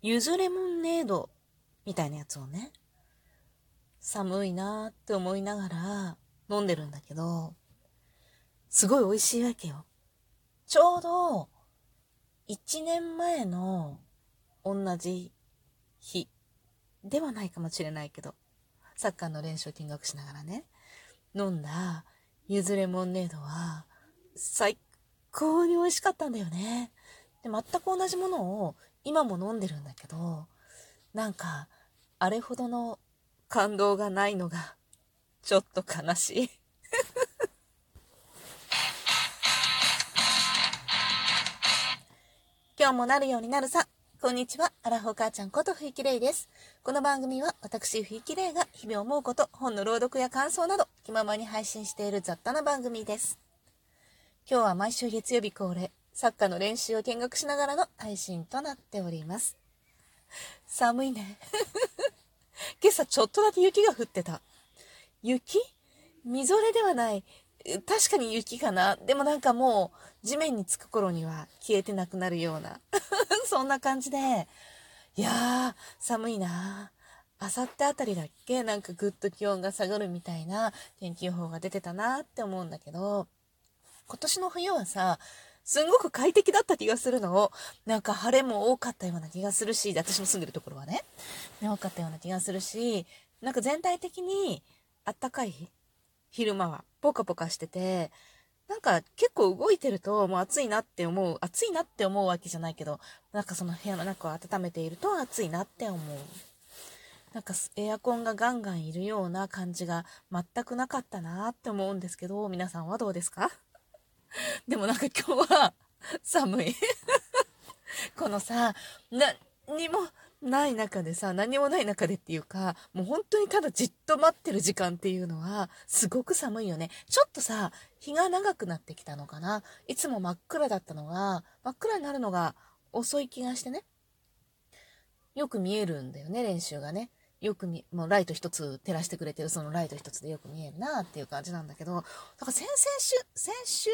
ゆずレモンネードみたいなやつをね、寒いなーって思いながら飲んでるんだけど、すごい美味しいわけよ。ちょうど、1年前の同じ日ではないかもしれないけど、サッカーの練習を見学しながらね、飲んだゆずレモンネードは最高に美味しかったんだよね。で、全く同じものを今も飲んでるんだけど、なんか、あれほどの感動がないのが、ちょっと悲しい。今日もなるようになるさ。こんにちは。アラフォー母ちゃんことふいきれいです。この番組は私ふいきれいが日々思うこと、本の朗読や感想など気ままに配信している雑多な番組です。今日は毎週月曜日恒例、サッカーの練習を見学しながらの配信となっております。寒いね。今朝ちょっとだけ雪が降ってた。雪？みぞれではない。確かに雪かな。でもなんかもう地面につく頃には消えてなくなるような。そんな感じで。いやー、寒いなあさってあたりだっけ？なんかぐっと気温が下がるみたいな天気予報が出てたなって思うんだけど、今年の冬はさ、すんごく快適だった気がするのを。なんか晴れも多かったような気がするし、私の住んでるところはね、ね多かったような気がするし、なんか全体的にあったかい、昼間はポカポカしてて、なんか結構動いてるともう暑いなって思う、暑いなって思うわけじゃないけど、なんかその部屋の中を温めていると暑いなって思う。なんかエアコンがガンガンいるような感じが全くなかったなって思うんですけど、皆さんはどうですか？でもなんか今日は寒いこのさ、何もない中でさ、何もない中でっていうか、もう本当にただじっと待ってる時間っていうのは、すごく寒いよね。ちょっとさ、日が長くなってきたのかな。いつも真っ暗だったのが、真っ暗になるのが遅い気がしてね。よく見えるんだよね、練習がね。よく見、もうライト一つ照らしてくれてるそのライト一つでよく見えるなっていう感じなんだけど、だから先々週、先週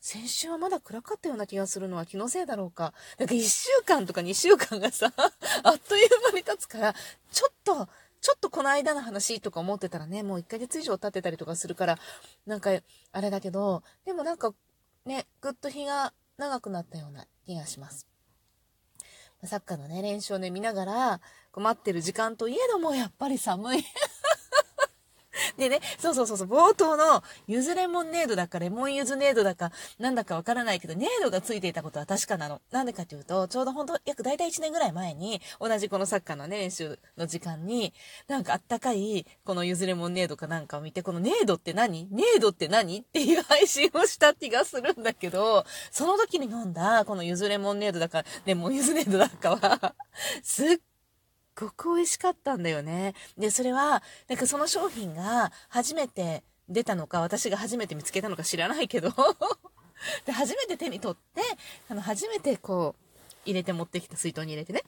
先週はまだ暗かったような気がするのは気のせいだろうか。なんか1週間とか2週間がさ、あっという間に経つから、ちょっと、ちょっとこの間の話とか思ってたらね、もう1ヶ月以上経ってたりとかするから、なんか、あれだけど、でもなんか、ね、ぐっと日が長くなったような気がします。サッカーのね、練習をね、見ながら、待ってる時間といえども、やっぱり寒い。でね、そうそうそうそう、冒頭のゆずレモンネードだかレモンゆずネードだかなんだかわからないけど、ネードがついていたことは確かなの。なんでかというと、ちょうどほんと約大体1年ぐらい前に、同じこのサッカーの、練習の時間に、なんかあったかい、このゆずレモンネードかなんかを見て、このネードって何？ネードって何？っていう配信をした気がするんだけど、その時に飲んだ、このゆずレモンネードだか、レモンゆずネードだかは、すっごく美味しかったんだよね。で、それは、なんかその商品が初めて出たのか、私が初めて見つけたのか知らないけど で、初めて手に取って、あの、初めてこう、入れて持ってきた、水筒に入れてね、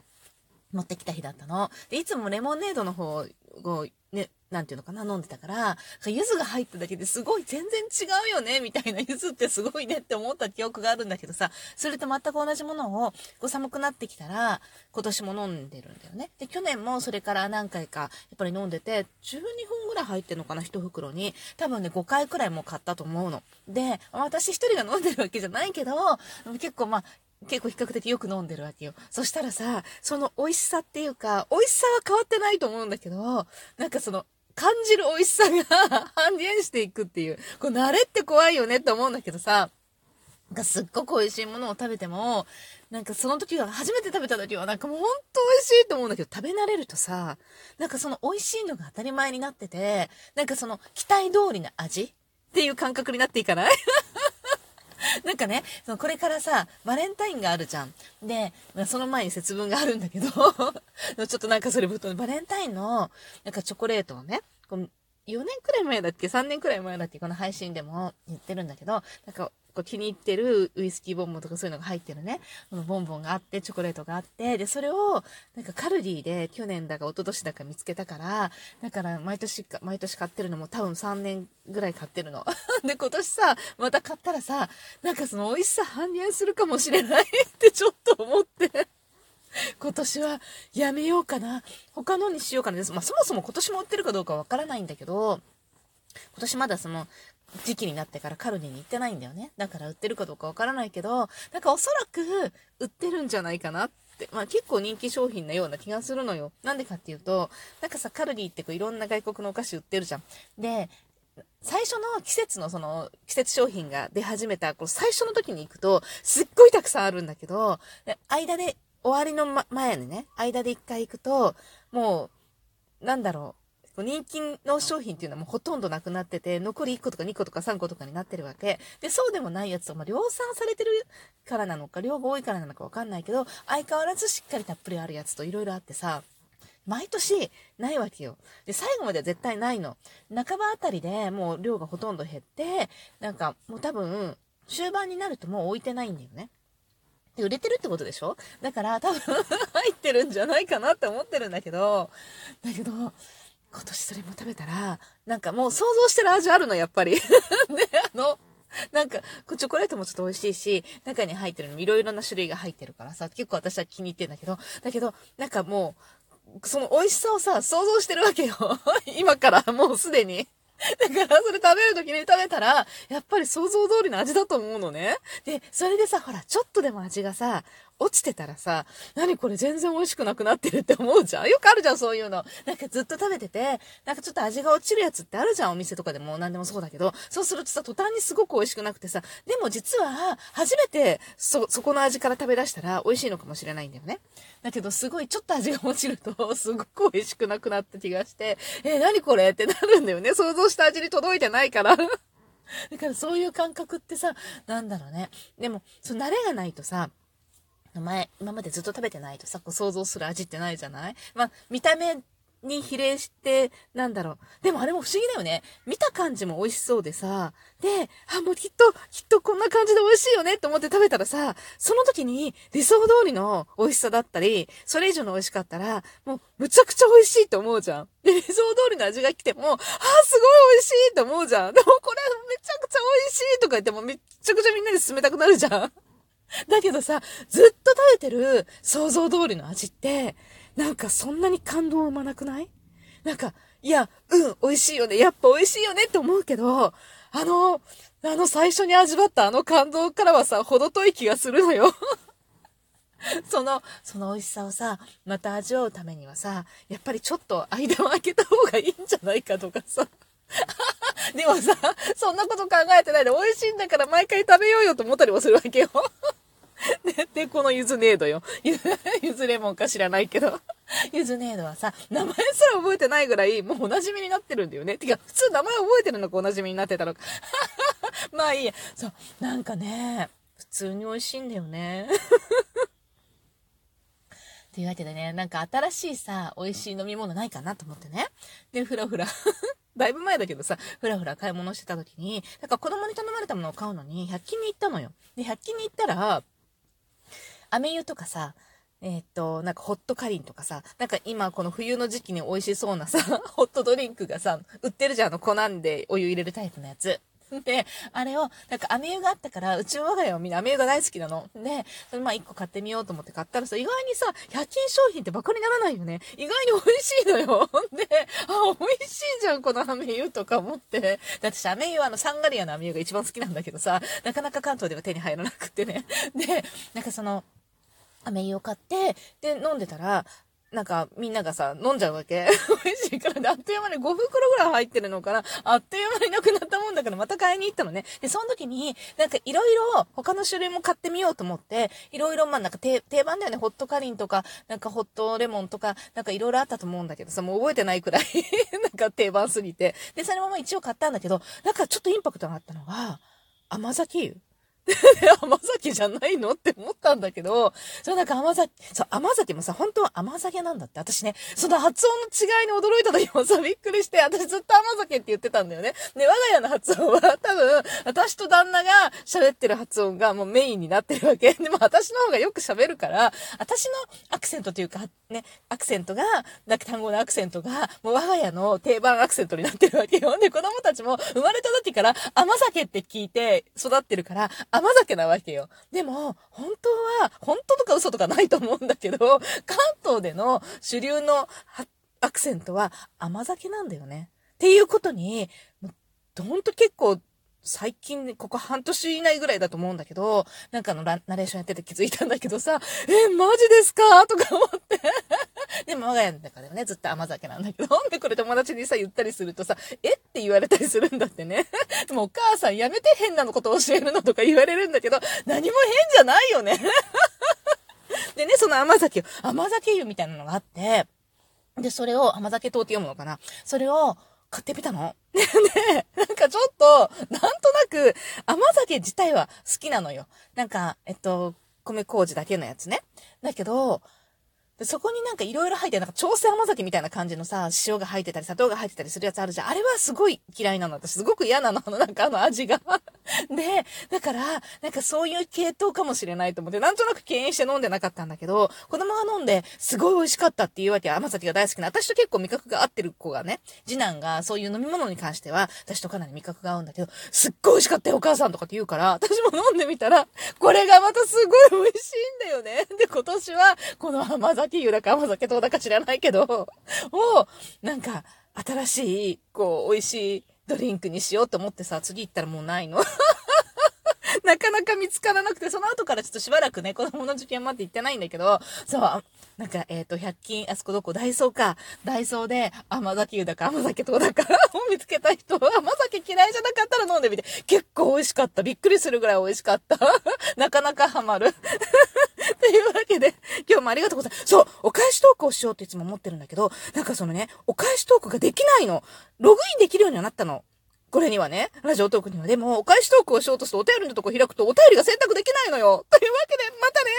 持ってきた日だったの。で、いつもレモネードの方を、ね、なんていうのかな、飲んでたから、柚子が入っただけですごい全然違うよね、みたいな、柚子ってすごいねって思った記憶があるんだけどさ、それと全く同じものを、こう寒くなってきたら、今年も飲んでるんだよね。で、去年もそれから何回か、やっぱり飲んでて、12本ぐらい入ってるのかな、1袋に。多分ね、5回くらいもう買ったと思うの。で、私一人が飲んでるわけじゃないけど、結構まあ、結構比較的よく飲んでるわけよ。そしたらさ、その美味しさっていうか、美味しさは変わってないと思うんだけど、なんかその、感じる美味しさが半減していくっていう。これ慣れって怖いよねって思うんだけどさ、なんかすっごく美味しいものを食べても、なんかその時は、初めて食べた時はなんかもうほんと美味しいと思うんだけど、食べ慣れるとさ、なんかその美味しいのが当たり前になってて、なんかその期待通りの味っていう感覚になっていかない？なんかね、そのこれからさ、バレンタインがあるじゃん。で、その前に節分があるんだけど ちょっとなんかそれぶっと、バレンタインの、なんかチョコレートをね、こう4年くらい前だっけ ?3 年くらい前だっけ？この配信でも言ってるんだけど、なんかこう気に入ってるウイスキーボンボンとかそういうのが入ってるね、このボンボンがあって、チョコレートがあって、で、それを、なんかカルディで去年だか一昨年だか見つけたから、だから毎年か、毎年買ってるのも多分3年ぐらい買ってるの。で、今年さ、また買ったらさ、なんかその美味しさ半減するかもしれない ってちょっと思って。今年はやめようかな。他のにしようかなです。まあ、そもそも今年も売ってるかどうかわからないんだけど、今年まだその、時期になってからカルディに行ってないんだよね。だから売ってるかどうかわからないけど、なんかおそらく売ってるんじゃないかなって。まあ結構人気商品なような気がするのよ。なんでかっていうと、なんかさ、カルディってこういろんな外国のお菓子売ってるじゃん。で、最初の季節のその季節商品が出始めた、この最初の時に行くと、すっごいたくさんあるんだけど、間で、終わりの、ま、前にね、間で一回行くと、もう、なんだろう、人気の商品っていうのはもうほとんどなくなってて、残り1個とか2個とか3個とかになってるわけ。で、そうでもないやつは、まあ、量産されてるからなのか、量が多いからなのかわかんないけど、相変わらずしっかりたっぷりあるやつといろいろあってさ、毎年ないわけよ。で、最後までは絶対ないの。半ばあたりでもう量がほとんど減って、なんかもう多分、終盤になるともう置いてないんだよね。で、売れてるってことでしょ？だから多分 入ってるんじゃないかなって思ってるんだけど、だけど、今年それも食べたら、なんかもう想像してる味あるの、やっぱり。で、あの、なんか、チョコレートもちょっと美味しいし、中に入ってるのもいろいろな種類が入ってるからさ、結構私は気に入ってんだけど、だけど、なんかもう、その美味しさをさ、想像してるわけよ。今からもうすでに。だから、それ食べる時に食べたら、やっぱり想像通りの味だと思うのね。で、それでさ、ほら、ちょっとでも味がさ、落ちてたらさ、何これ全然美味しくなくなってるって思うじゃん？よくあるじゃん、そういうの。なんかずっと食べてて、なんかちょっと味が落ちるやつってあるじゃん、お店とかでも何でもそうだけど、そうするとさ、途端にすごく美味しくなくてさ、でも実は、初めて、そ、そこの味から食べ出したら美味しいのかもしれないんだよね。だけど、すごいちょっと味が落ちると、すごく美味しくなくなった気がして、えー、何これってなるんだよね。想像した味に届いてないから。だからそういう感覚ってさ、なんだろうね。でも、その慣れがないとさ、前、今までずっと食べてないとさ、こう想像する味ってないじゃない？まあ、見た目に比例して、なんだろう。でもあれも不思議だよね。見た感じも美味しそうでさ、で、あ、もうきっと、きっとこんな感じで美味しいよねって思って食べたらさ、その時に理想通りの美味しさだったり、それ以上の美味しかったら、もうむちゃくちゃ美味しいと思うじゃん。で、理想通りの味が来ても、あ、すごい美味しいって思うじゃん。でもこれめちゃくちゃ美味しいとか言ってもめっちゃくちゃみんなに勧めたくなるじゃん。だけどさ、ずっと食べてる想像通りの味って、なんかそんなに感動を生まなくない？なんか、いや、うん、美味しいよね。やっぱ美味しいよねって思うけど、あの、あの最初に味わったあの感動からはさ、程遠い気がするのよ。その、その美味しさをさ、また味わうためにはさ、やっぱりちょっと間を空けた方がいいんじゃないかとかさ。でもさ、そんなこと考えてないで美味しいんだから毎回食べようよと思ったりもするわけよ。で、で、このゆずネードよ。ゆずレモンか知らないけど。ゆずネードはさ、名前すら覚えてないぐらい、もうお馴染みになってるんだよね。てか、普通名前覚えてるのかお馴染みになってたのか。まあいいや。そう、なんかね、普通に美味しいんだよね。というわけでね、なんか新しいさ、美味しい飲み物ないかなと思ってね。で、ふらふらだいぶ前だけどさ、ふらふら買い物してた時に、なんか子供に頼まれたものを買うのに、100均に行ったのよ。で、100均に行ったら、飴湯とかさ、えー、っと、なんかホットカリンとかさ、なんか今この冬の時期に美味しそうなさ、ホットドリンクがさ、売ってるじゃん、あの粉んでお湯入れるタイプのやつ。で、あれを、なんか、飴湯があったから、うちの我が家はみんな飴湯が大好きなの。で、それまあ1個買ってみようと思って買ったらさ、意外にさ、100均商品ってバカにならないよね。意外に美味しいのよ。で、あ、美味しいじゃん、この飴湯とか思って。だってさ、飴湯はあの、サンガリアの飴湯が一番好きなんだけどさ、なかなか関東では手に入らなくてね。で、なんかその、飴湯を買って、で、飲んでたら、なんか、みんながさ、飲んじゃうわけ。美味しいからで、あっという間に5袋ぐらい入ってるのかな。あっという間になくなったもんだから、また買いに行ったのね。で、その時に、なんかいろいろ他の種類も買ってみようと思って、いろいろ、まあなんか定番だよね。ホットカリンとか、なんかホットレモンとか、なんかいろいろあったと思うんだけどさ、もう覚えてないくらい なんか定番すぎて。で、そのまま一応買ったんだけど、なんかちょっとインパクトがあったのが、甘酒湯 甘酒じゃないの？って思ったんだけど、そうなんか甘酒、そう、甘酒もさ、本当は甘酒なんだって。私ね、その発音の違いに驚いた時もさ、びっくりして、私ずっと甘酒って言ってたんだよね。で、我が家の発音は多分、私と旦那が喋ってる発音がもうメインになってるわけ。でも私の方がよく喋るから、私のアクセントというか、ね、アクセントが、なんか単語のアクセントが、もう我が家の定番アクセントになってるわけよ。で、子供たちも生まれた時から甘酒って聞いて育ってるから、甘酒なわけよ。でも、本当は、本当とか嘘とかないと思うんだけど、関東での主流のアクセントは甘酒なんだよね。っていうことに、ほんと結構最近、ここ半年以内ぐらいだと思うんだけど、なんかのナレーションやってて気づいたんだけどさ、え、マジですか？とか思って。でも我が家の中ではね、ずっと甘酒なんだけど、でこれ友達にさ、言ったりするとさ、えって言われたりするんだってね。でもお母さんやめて変なのこと教えるのとか言われるんだけど、何も変じゃないよね。でね、その甘酒、甘酒湯みたいなのがあって、で、それを甘酒糖って読むのかな？それを、買ってみたの？ね、なんかちょっと、なんとなく、甘酒自体は好きなのよ。なんか、えっと、米麹だけのやつね。だけど、でそこになんかいろいろ入って、なんか調整甘酒みたいな感じのさ、塩が入ってたり、砂糖が入ってたりするやつあるじゃん。あれはすごい嫌いなの。私すごく嫌なの。あの、なんかあの味が。で、だから、なんかそういう系統かもしれないと思って、なんとなく敬遠して飲んでなかったんだけど、子供が飲んで、すごい美味しかったっていうわけ。甘酒が大好きな。私と結構味覚が合ってる子がね、次男がそういう飲み物に関しては、私とかなり味覚が合うんだけど、すっごい美味しかったよ、お母さんとかって言うから、私も飲んでみたら、これがまたすごい美味しいんだよね。で、今年は、この甘酒湯だか甘酒糖だか知らないけど、を、なんか、新しい、こう、美味しいドリンクにしようと思ってさ、次行ったらもうないの。なかなか見つからなくて、その後からちょっとしばらくね、子供の受験まで行ってないんだけど、そう、なんか、えっ、ー、と、100均、あそこどこ、ダイソーか。ダイソーで、甘酒湯だか甘酒糖だか を見つけた人は、甘酒嫌いじゃなかったら飲んでみて。結構美味しかった。びっくりするぐらい美味しかった。なかなかハマる。というわけで、今日もありがとうございます。そう、お返しトークをしようっていつも思ってるんだけど、なんかそのね、お返しトークができないの。ログインできるようにはなったの。これにはね、ラジオトークには。でも、お返しトークをしようとするとお便りのとこ開くとお便りが選択できないのよ。というわけで、またね